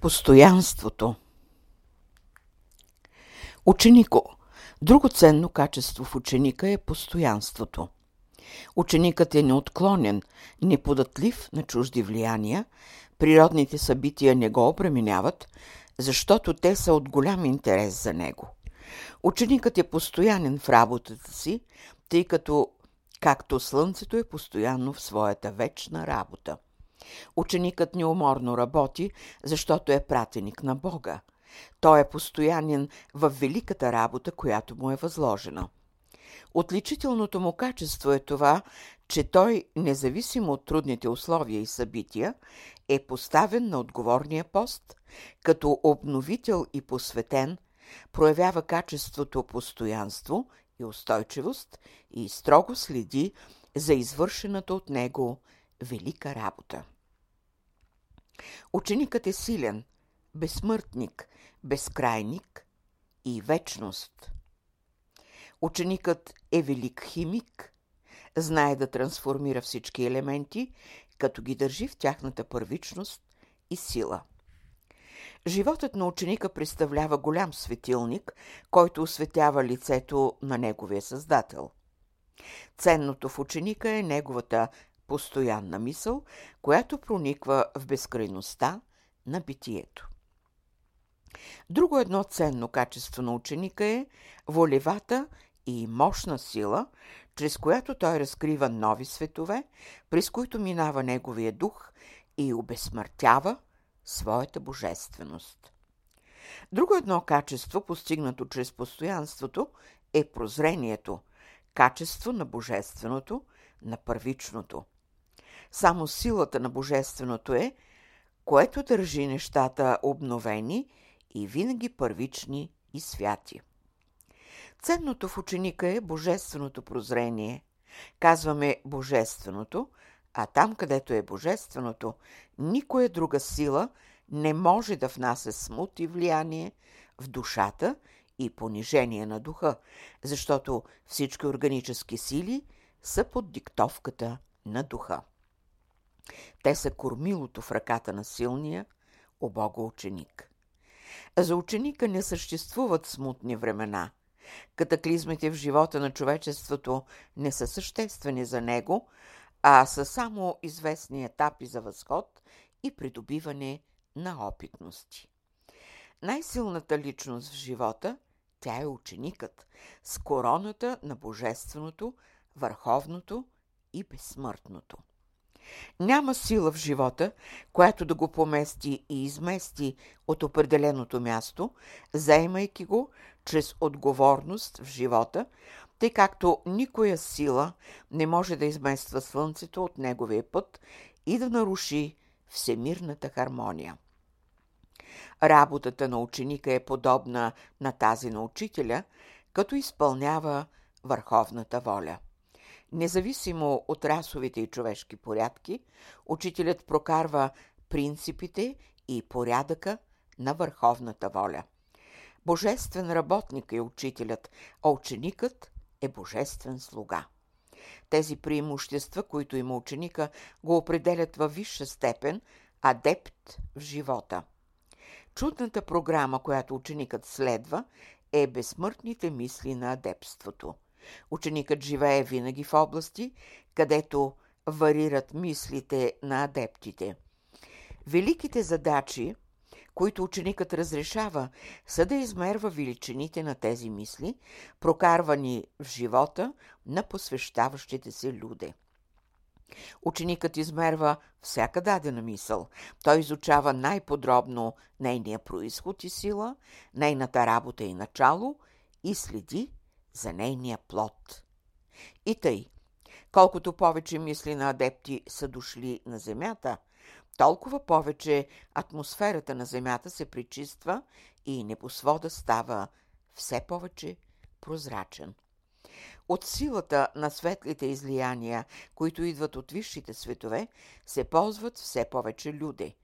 Постоянството Ученико. Друго ценно качество в ученика е постоянството. Ученикът е неотклонен, неподатлив на чужди влияния, природните събития не го обременяват, защото те са от голям интерес за него. Ученикът е постоянен в работата си, тъй като както слънцето е постоянно в своята вечна работа. Ученикът неуморно работи, защото е пратеник на Бога. Той е постоянен в великата работа, която му е възложена. Отличителното му качество е това, че той, независимо от трудните условия и събития, е поставен на отговорния пост, като обновител и посветен, проявява качеството постоянство и устойчивост и строго следи за извършената от него велика работа. Ученикът е силен, безсмъртник, безкрайник и вечност. Ученикът е велик химик, знае да трансформира всички елементи, като ги държи в тяхната първичност и сила. Животът на ученика представлява голям светилник, който осветява лицето на неговия създател. Ценното в ученика е неговата постоянна мисъл, която прониква в безкрайността на битието. Друго едно ценно качество на ученика е волевата и мощна сила, чрез която той разкрива нови светове, през които минава неговия дух и обезсмъртява своята божественост. Друго едно качество, постигнато чрез постоянството, е прозрението, качество на божественото, на първичното. Само силата на божественото е, което държи нещата обновени и винаги първични и святи. Ценното в ученика е божественото прозрение. Казваме божественото, а там, където е божественото, никоя друга сила не може да внася смут и влияние в душата и понижение на духа, защото всички органически сили са под диктовката на духа. Те са кормилото в ръката на силния, обога ученик. За ученика не съществуват смутни времена. Катаклизмите в живота на човечеството не са съществени за него, а са само известни етапи за възход и придобиване на опитности. Най-силната личност в живота тя е ученикът с короната на божественото, върховното и безсмъртното. Няма сила в живота, която да го помести и измести от определеното място, заемайки го чрез отговорност в живота, тъй както никоя сила не може да измества Слънцето от неговия път и да наруши всемирната хармония. Работата на ученика е подобна на тази на учителя, като изпълнява върховната воля. Независимо от расовите и човешки порядки, учителят прокарва принципите и порядъка на върховната воля. Божествен работник е учителят, а ученикът е божествен слуга. Тези преимущества, които има ученика, го определят във висша степен адепт в живота. Чудната програма, която ученикът следва, е безсмъртните мисли на адепството – Ученикът живее винаги в области, където варират мислите на адептите. Великите задачи, които ученикът разрешава, са да измерва величините на тези мисли, прокарвани в живота на посвещаващите се люде. Ученикът измерва всяка дадена мисъл. Той изучава най-подробно нейния происход и сила, нейната работа и начало и следи за нейния плод. И тъй, колкото повече мисли на адепти са дошли на земята, толкова повече атмосферата на земята се причиства и небосвода става все повече прозрачен. От силата на светлите излияния, които идват от висшите светове, се ползват все повече люде.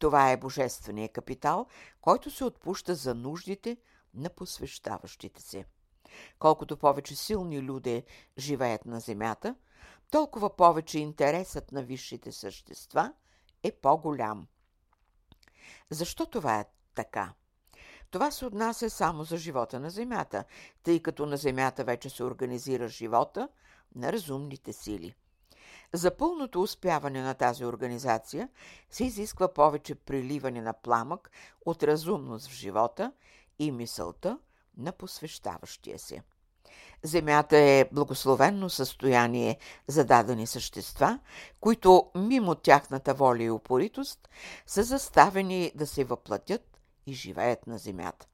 Това е божественият капитал, който се отпуща за нуждите на посвещаващите се. Колкото повече силни люде живеят на Земята, толкова повече интересът на висшите същества е по-голям. Защо това е така? Това се отнася само за живота на Земята, тъй като на Земята вече се организира живота на разумните сили. За пълното успяване на тази организация се изисква повече приливане на пламък от разумност в живота и мисълта на посвещаващия се. Земята е благословенно състояние за дадени същества, които мимо тяхната воля и упоритост са заставени да се въплатят и живеят на земята.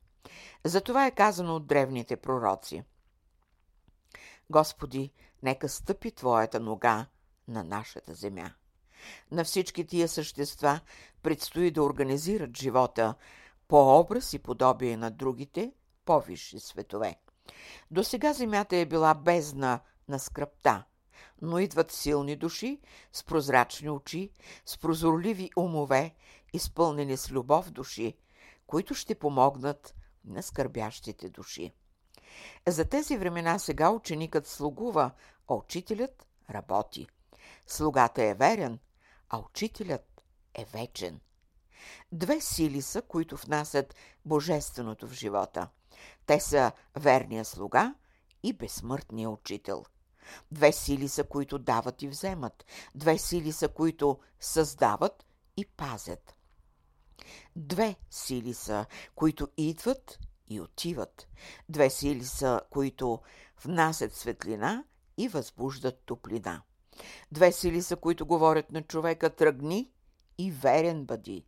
Затова е казано от древните пророци. Господи, нека стъпи Твоята нога на нашата земя. На всички тия същества предстои да организират живота по образ и подобие на другите по-висши светове. До сега земята е била бездна на скръпта, но идват силни души с прозрачни очи, с прозорливи умове, изпълнени с любов души, които ще помогнат на скърбящите души. За тези времена сега ученикът слугува, а учителят работи. Слугата е верен, а учителят е вечен. Две сили са, които внасят божественото в живота. Те са верния слуга и безсмъртния учител. Две сили са, които дават и вземат. Две сили са, които създават и пазят. Две сили са, които идват и отиват. Две сили са, които внасят светлина и възбуждат топлина. Две сили са, които говорят на човека тръгни и верен бъди.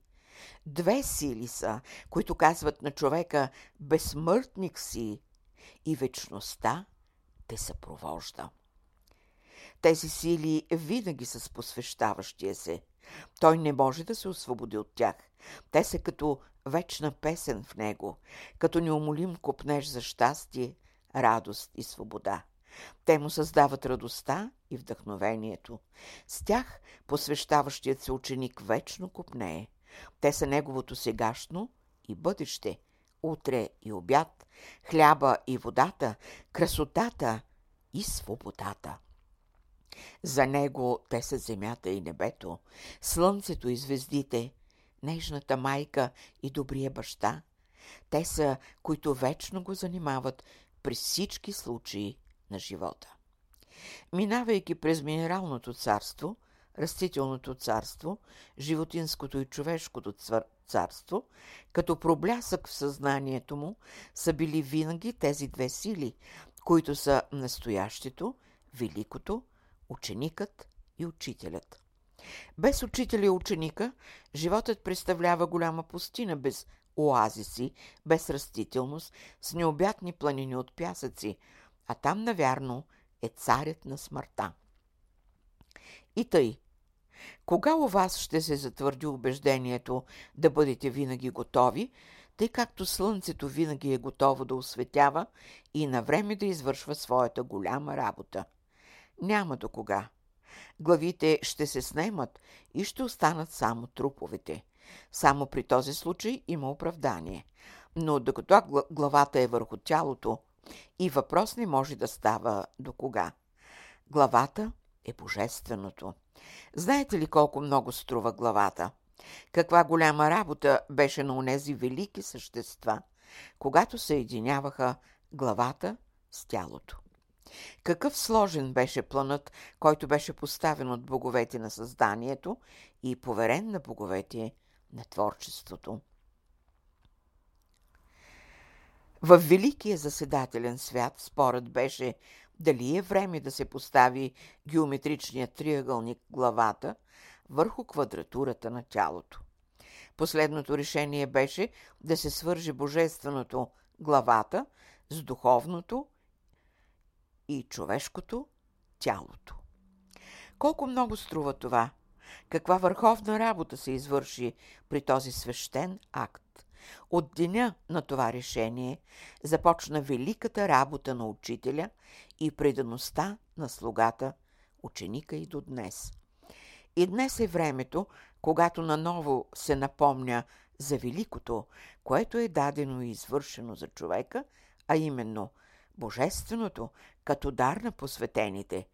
Две сили са, които казват на човека безсмъртник си и вечността те съпровожда. Тези сили винаги са с посвещаващия се. Той не може да се освободи от тях. Те са като вечна песен в него, като неумолим купнеж за щастие, радост и свобода. Те му създават радостта и вдъхновението. С тях посвещаващият се ученик вечно купнее. Те са неговото сегашно и бъдеще, утре и обяд, хляба и водата, красотата и свободата. За него те са земята и небето, слънцето и звездите, нежната майка и добрия баща. Те са, които вечно го занимават при всички случаи на живота. Минавайки през минералното царство, растителното царство, животинското и човешкото царство, като проблясък в съзнанието му, са били винаги тези две сили, които са настоящето, великото, ученикът и учителят. Без учителя и ученика, животът представлява голяма пустина без оазиси, без растителност, с необятни планини от пясъци, а там, навярно, е царят на смъртта. И тъй, кога у вас ще се затвърди убеждението да бъдете винаги готови, тъй както слънцето винаги е готово да осветява и на време да извършва своята голяма работа? Няма до кога. Главите ще се снемат и ще останат само труповете. Само при този случай има оправдание. Но докато главата е върху тялото, и въпрос не може да става до кога. Главата е божественото. Знаете ли колко много струва главата? Каква голяма работа беше на онези велики същества, когато съединяваха главата с тялото. Какъв сложен беше планът, който беше поставен от боговете на създанието и поверен на боговете на творчеството. В великия заседателен свят спорът беше дали е време да се постави геометричният триъгълник главата върху квадратурата на тялото. Последното решение беше да се свърже божественото главата с духовното и човешкото тялото. Колко много струва това? Каква върховна работа се извърши при този свещен акт? От деня на това решение започна великата работа на учителя и предаността на слугата, ученика и до днес. И днес е времето, когато наново се напомня за великото, което е дадено и извършено за човека, а именно божественото като дар на посветените,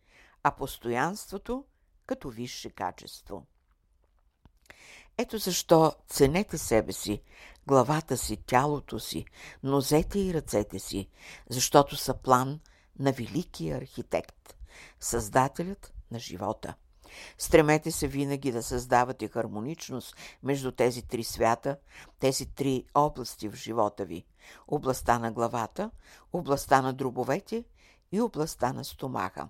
а постоянството като висше качество. Ето защо ценете себе си, главата си, тялото си, нозете и ръцете си, защото са план на великия архитект, създателят на живота. Стремете се винаги да създавате хармоничност между тези три свята, тези три области в живота ви. Областта на главата, областта на дробовете и областта на стомаха.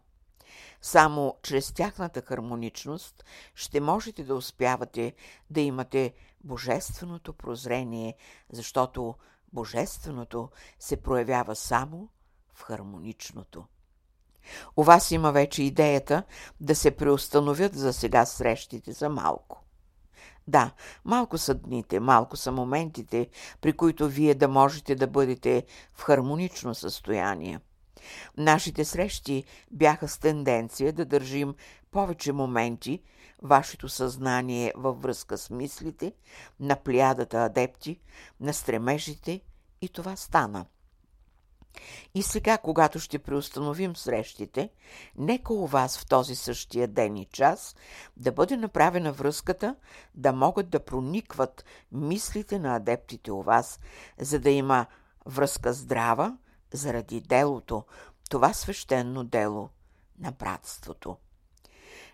Само чрез тяхната хармоничност ще можете да успявате да имате божественото прозрение, защото божественото се проявява само в хармоничното. У вас има вече идеята да се преустановят за сега срещите за малко. Да, малко са дните, малко са моментите, при които вие да можете да бъдете в хармонично състояние. Нашите срещи бяха с тенденция да държим повече моменти, вашето съзнание във връзка с мислите, на плядата адепти, на стремежите и това стана – и сега, когато ще преустановим срещите, нека у вас в този същия ден и час да бъде направена връзката, да могат да проникват мислите на адептите у вас, за да има връзка здрава заради делото, това свещено дело на братството.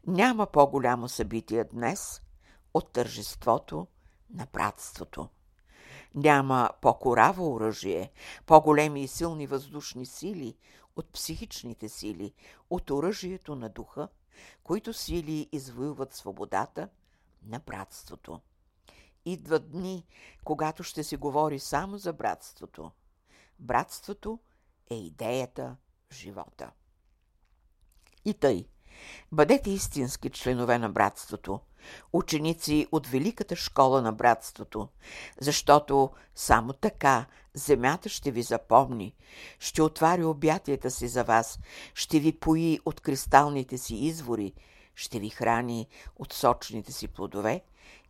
Няма по-голямо събитие днес от тържеството на братството. Няма по-кораво оръжие, по-големи и силни въздушни сили от психичните сили, от оръжието на духа, които сили извоюват свободата на братството. Идват дни, когато ще се говори само за братството. Братството е идеята в живота. И тъй, бъдете истински членове на братството – ученици от Великата школа на братството, защото само така земята ще ви запомни, ще отваря обятията си за вас, ще ви пои от кристалните си извори, ще ви храни от сочните си плодове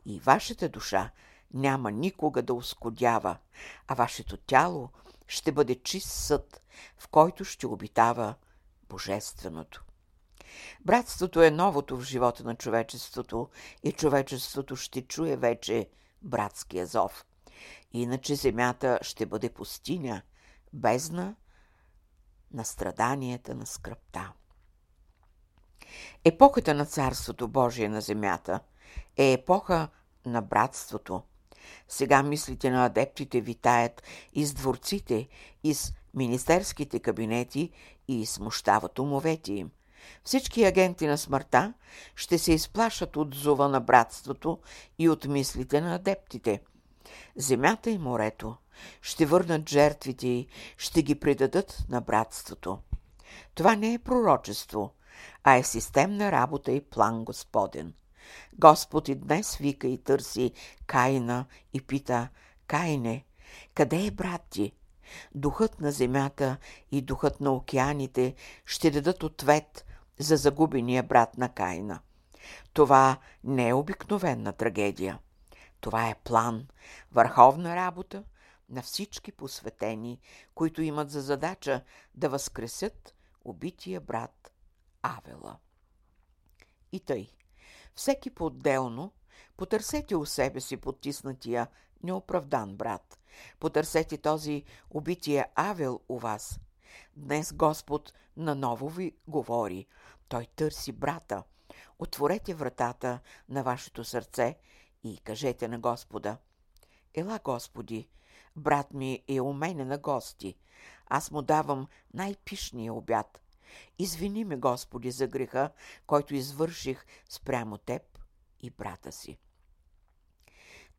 и вашата душа няма никога да ускодява, а вашето тяло ще бъде чист съд, в който ще обитава Божественото. Братството е новото в живота на човечеството и човечеството ще чуе вече братския зов. Иначе земята ще бъде пустиня, бездна на страданията на скръпта. Епохата на Царството Божие на земята е епоха на братството. Сега мислите на адептите витаят из дворците, из министерските кабинети и смущават умовете им – всички агенти на смъртта ще се изплашат от зова на братството и от мислите на адептите. Земята и морето ще върнат жертвите и ще ги предадат на братството. Това не е пророчество, а е системна работа и план Господен. Господ и днес вика и търси Кайна и пита, Кайне, къде е брат ти? Духът на земята и духът на океаните ще дадат ответ за загубения брат на Кайна. Това не е обикновена трагедия. Това е план, върховна работа на всички посветени, които имат за задача да възкресят убития брат Авела. И тъй, всеки по-отделно, потърсете у себе си потиснатия неоправдан брат. Потърсете този убития Авел у вас. Днес Господ наново ви говори – той търси брата. Отворете вратата на вашето сърце и кажете на Господа. Ела, Господи, брат ми е у мене на гости. Аз му давам най-пишния обяд. Извини ме, Господи, за греха, който извърших спрямо Теб и брата си.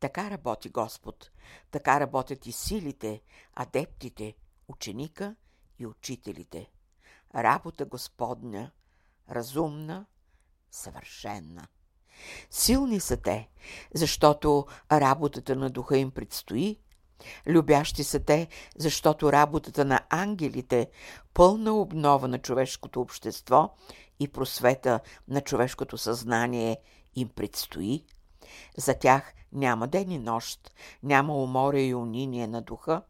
Така работи Господ. Така работят и силите, адептите, ученика и учителите. Работа Господня – разумна, съвършенна. Силни са те, защото работата на духа им предстои. Любящи са те, защото работата на ангелите, пълна обнова на човешкото общество и просвета на човешкото съзнание им предстои. За тях няма ден и нощ, няма уморя и униние на духа,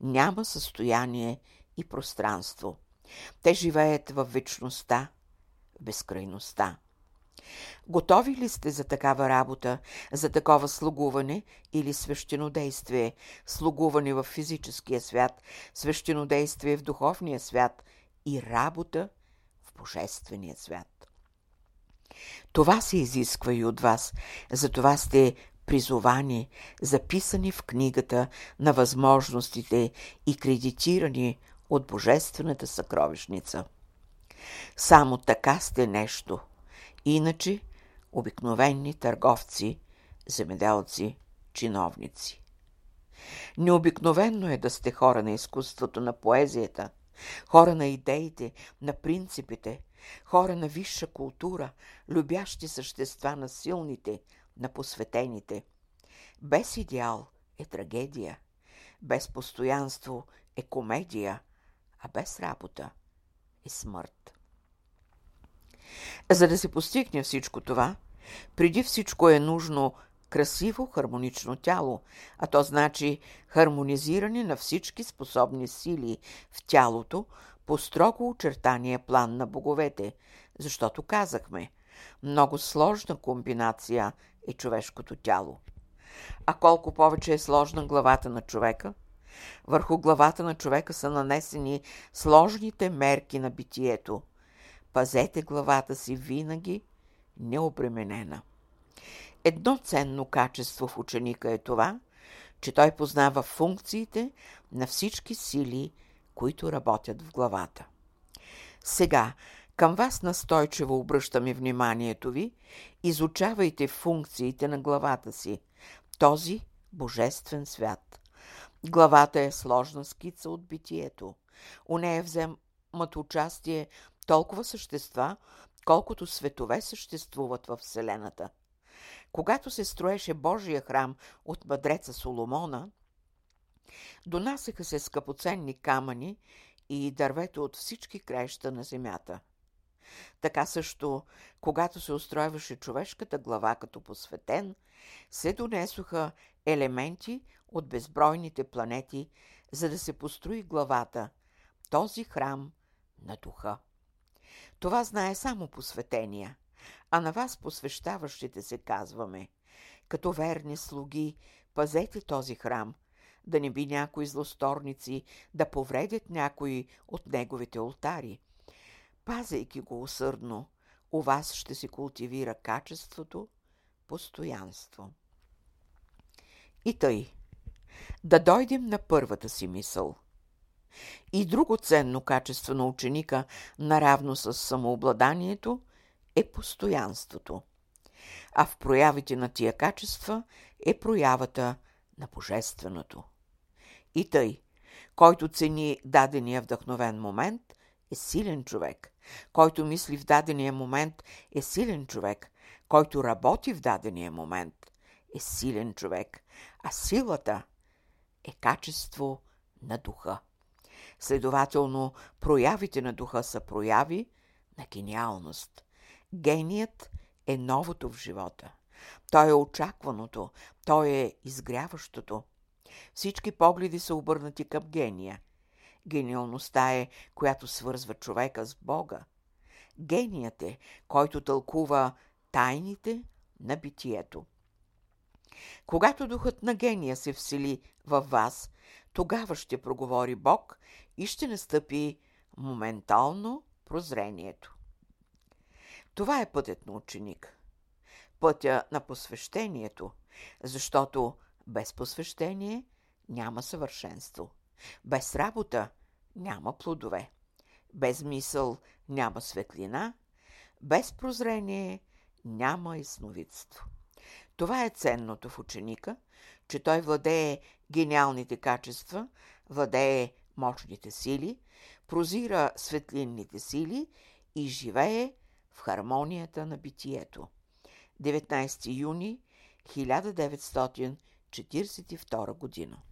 няма състояние и пространство. Те живеят в вечността, безкрайността. Готови ли сте за такава работа, за такова слугуване или свещенодействие? Слугуване в физическия свят, свещенодействие в духовния свят и работа в божествения свят. Това се изисква и от вас, затова сте призовани, записани в книгата на възможностите и кредитирани от Божествената съкровищница. Само така сте нещо. Иначе обикновени търговци, земеделци, чиновници. Необикновенно е да сте хора на изкуството, на поезията, хора на идеите, на принципите, хора на висша култура, любящи същества на силните, на посветените. Без идеал е трагедия, без постоянство е комедия, а без работа е смърт. За да се постигне всичко това, преди всичко е нужно красиво, хармонично тяло, а то значи хармонизиране на всички способни сили в тялото по строго очертания план на боговете, защото казахме, много сложна комбинация е човешкото тяло. А колко повече е сложна главата на човека, върху главата на човека са нанесени сложните мерки на битието. Пазете главата си винаги необременена. Едно ценно качество в ученика е това, че той познава функциите на всички сили, които работят в главата. Сега, към вас настойчиво обръщаме вниманието ви, изучавайте функциите на главата си, този божествен свят. Главата е сложна скица от битието. У нея вземат участие толкова същества, колкото светове съществуват в Вселената. Когато се строеше Божия храм от мъдреца Соломона, донасяха се скъпоценни камъни и дървето от всички краища на земята. Така също, когато се устройваше човешката глава като посветен, се донесоха елементи от безбройните планети, за да се построи главата, този храм на духа. Това знае само посветения, а на вас посвещаващите се казваме, като верни слуги, пазете този храм, да не би някои злосторници да повредят някои от неговите алтари. Пазейки го усърдно, у вас ще се култивира качеството, постоянство. И тъй, да дойдем на първата си мисъл. И друго ценно качество на ученика, наравно с самообладанието, е постоянството. А в проявите на тия качества е проявата на Божественото. И тъй, който цени дадения вдъхновен момент, е силен човек. Който мисли в дадения момент, е силен човек. Който работи в дадения момент, е силен човек. А силата е качество на духа. Следователно, проявите на духа са прояви на гениалност. Геният е новото в живота. Той е очакваното, той е изгряващото. Всички погледи са обърнати към гения. Гениалността е, която свързва човека с Бога. Геният е, който тълкува тайните на битието. Когато духът на гения се всели във вас, тогава ще проговори Бог и ще настъпи моментално прозрението. Това е пътят на ученик. Пътя на посвещението, защото без посвещение няма съвършенство. Без работа няма плодове. Без мисъл няма светлина. Без прозрение няма ясновидство. Това е ценното в ученика, че той владее гениалните качества, владее мощните сили, прозира светлинните сили и живее в хармонията на битието. 19 юни 1942 година